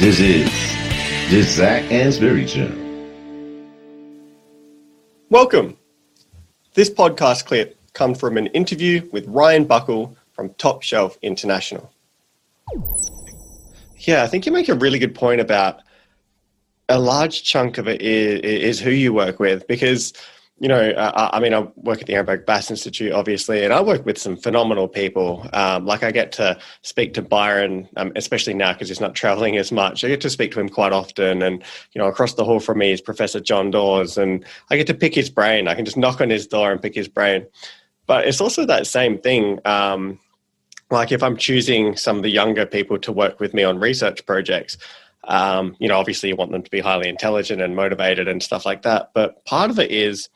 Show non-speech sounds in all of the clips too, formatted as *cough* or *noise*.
This is the Zac Anesbury Show. Welcome. This podcast clip comes from an interview with Ryan Buckle from Top Shelf International. Yeah, I think you make a really good point about a large chunk of it is, is who you work with because you know, I mean, I work at the Ehrenberg Bass Institute, obviously, and I work with some phenomenal people. Um, like I get to speak to Byron, um, especially now because he's not traveling as much. I get to speak to him quite often, and you know, across the hall from me is Professor John Dawes, and I get to pick his brain. I can just knock on his door and pick his brain. But it's also that same thing. Um, like if I'm choosing some of the younger people to work with me on research projects, um, you know, obviously you want them to be highly intelligent and motivated and stuff like that. But part of it is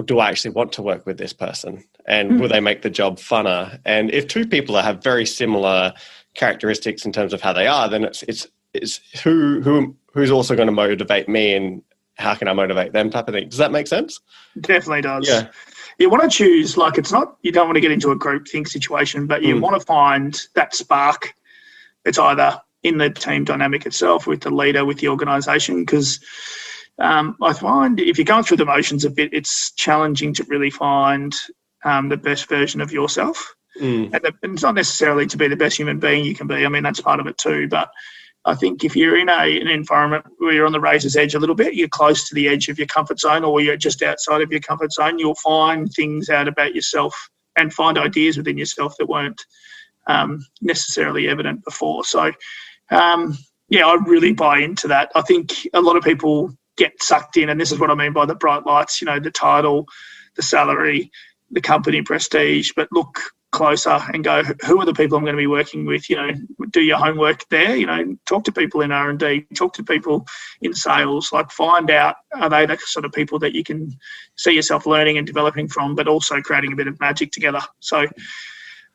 well, do I actually want to work with this person? And mm. will they make the job funner? And if two people have very similar characteristics in terms of how they are, then it's it's it's who who who's also going to motivate me and how can I motivate them type of thing. Does that make sense? Definitely does. Yeah. You want to choose like it's not you don't want to get into a group think situation, but you mm. want to find that spark. It's either in the team dynamic itself with the leader, with the organisation, because um, I find if you're going through the motions a bit, it's challenging to really find um, the best version of yourself. Mm. And, the, and, it's not necessarily to be the best human being you can be. I mean, that's part of it too. But I think if you're in a, an environment where you're on the razor's edge a little bit, you're close to the edge of your comfort zone or you're just outside of your comfort zone, you'll find things out about yourself and find ideas within yourself that weren't um, necessarily evident before. So, um, yeah, I really buy into that. I think a lot of people get sucked in. And this is what I mean by the bright lights, you know, the title, the salary, the company prestige, but look closer and go, who are the people I'm going to be working with? You know, do your homework there, you know, talk to people in R&D, talk to people in sales, like find out, are they the sort of people that you can see yourself learning and developing from, but also creating a bit of magic together. So,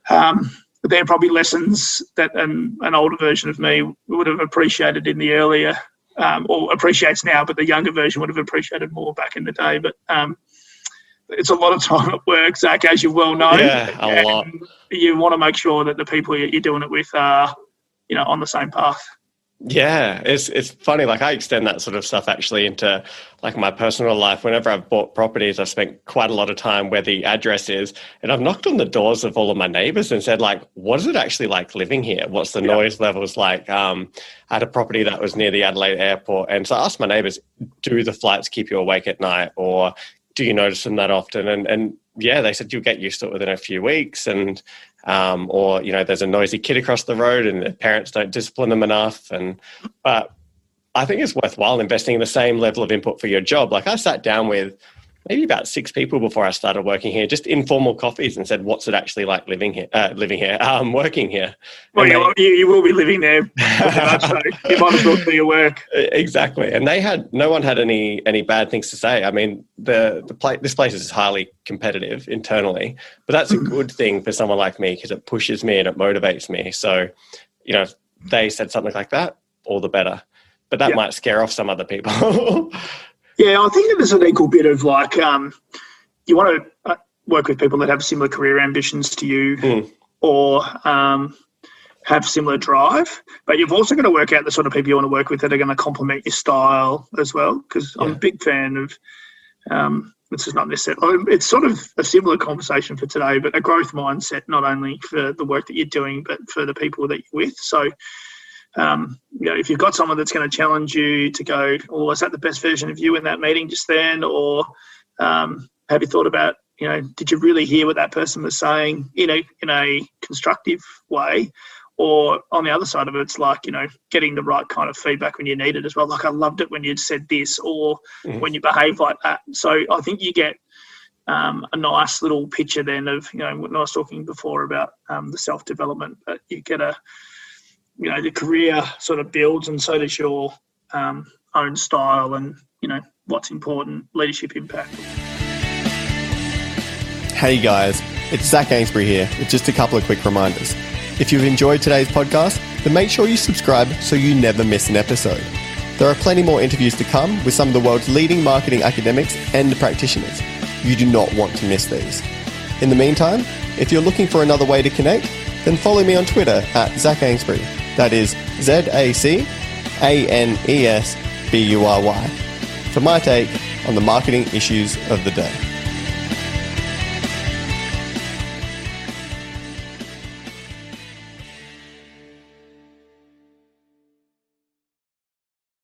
um, they're probably lessons that an, an older version of me would have appreciated in the earlier um, or appreciates now, but the younger version would have appreciated more back in the day. But um, it's a lot of time at work, Zac, as you well know. Yeah, a lot. You want to make sure that the people you're doing it with are, you know, on the same path. Yeah, it's it's funny. Like I extend that sort of stuff actually into like my personal life. Whenever I've bought properties, I've spent quite a lot of time where the address is, and I've knocked on the doors of all of my neighbors and said, like, what is it actually like living here? What's the yeah. noise levels like? Um, I had a property that was near the Adelaide airport, and so I asked my neighbors, do the flights keep you awake at night, or do you notice them that often? And and yeah, they said you'll get used to it within a few weeks, and um, or you know there's a noisy kid across the road and the parents don't discipline them enough. And but i think it's worthwhile investing in the same level of input for your job. Like i sat down with maybe about six people before I started working here, just informal coffees, and said, "What's it actually like living here? Uh, living here, um, working here." Well, you, they, you, will be living there. so *laughs* you might as well do your work. Exactly, and they had no one had any any bad things to say. I mean, the the place this place is highly competitive internally, but that's a good thing for someone like me because it pushes me and it motivates me. So, you know, if they said something like that, all the better. But that might scare off some other people. *laughs* Yeah, I think there's an equal bit of like um, you want to uh, work with people that have similar career ambitions to you, mm. or um, have similar drive. But you've also got to work out the sort of people you want to work with that are going to complement your style as well. Because yeah. I'm a big fan of. Um, this is not necessarily. It's sort of a similar conversation for today, but a growth mindset not only for the work that you're doing, but for the people that you're with. So um, you know, if you've got someone that's going to challenge you to go, "Oh, is that the best version of you in that meeting just then?" or um, have you thought about, you know, did you really hear what that person was saying in a in a constructive way? Or on the other side of it, it's like you know, getting the right kind of feedback when you need it as well. Like I loved it when you'd said this, or mm. when you behave like that. So I think you get um, a nice little picture then of you know when I was talking before about um, the self development, but you get a you know the career sort of builds, and so does your um, own style and you know what's important, leadership impact. Hey guys, it's Zac Anesbury here with just a couple of quick reminders. If you've enjoyed today's podcast, then make sure you subscribe so you never miss an episode. There are plenty more interviews to come with some of the world's leading marketing academics and practitioners. You do not want to miss these. In the meantime, if you're looking for another way to connect, then follow me on Twitter at Zac Anesbury that is Z A C A N E S B U R Y, for my take on the marketing issues of the day.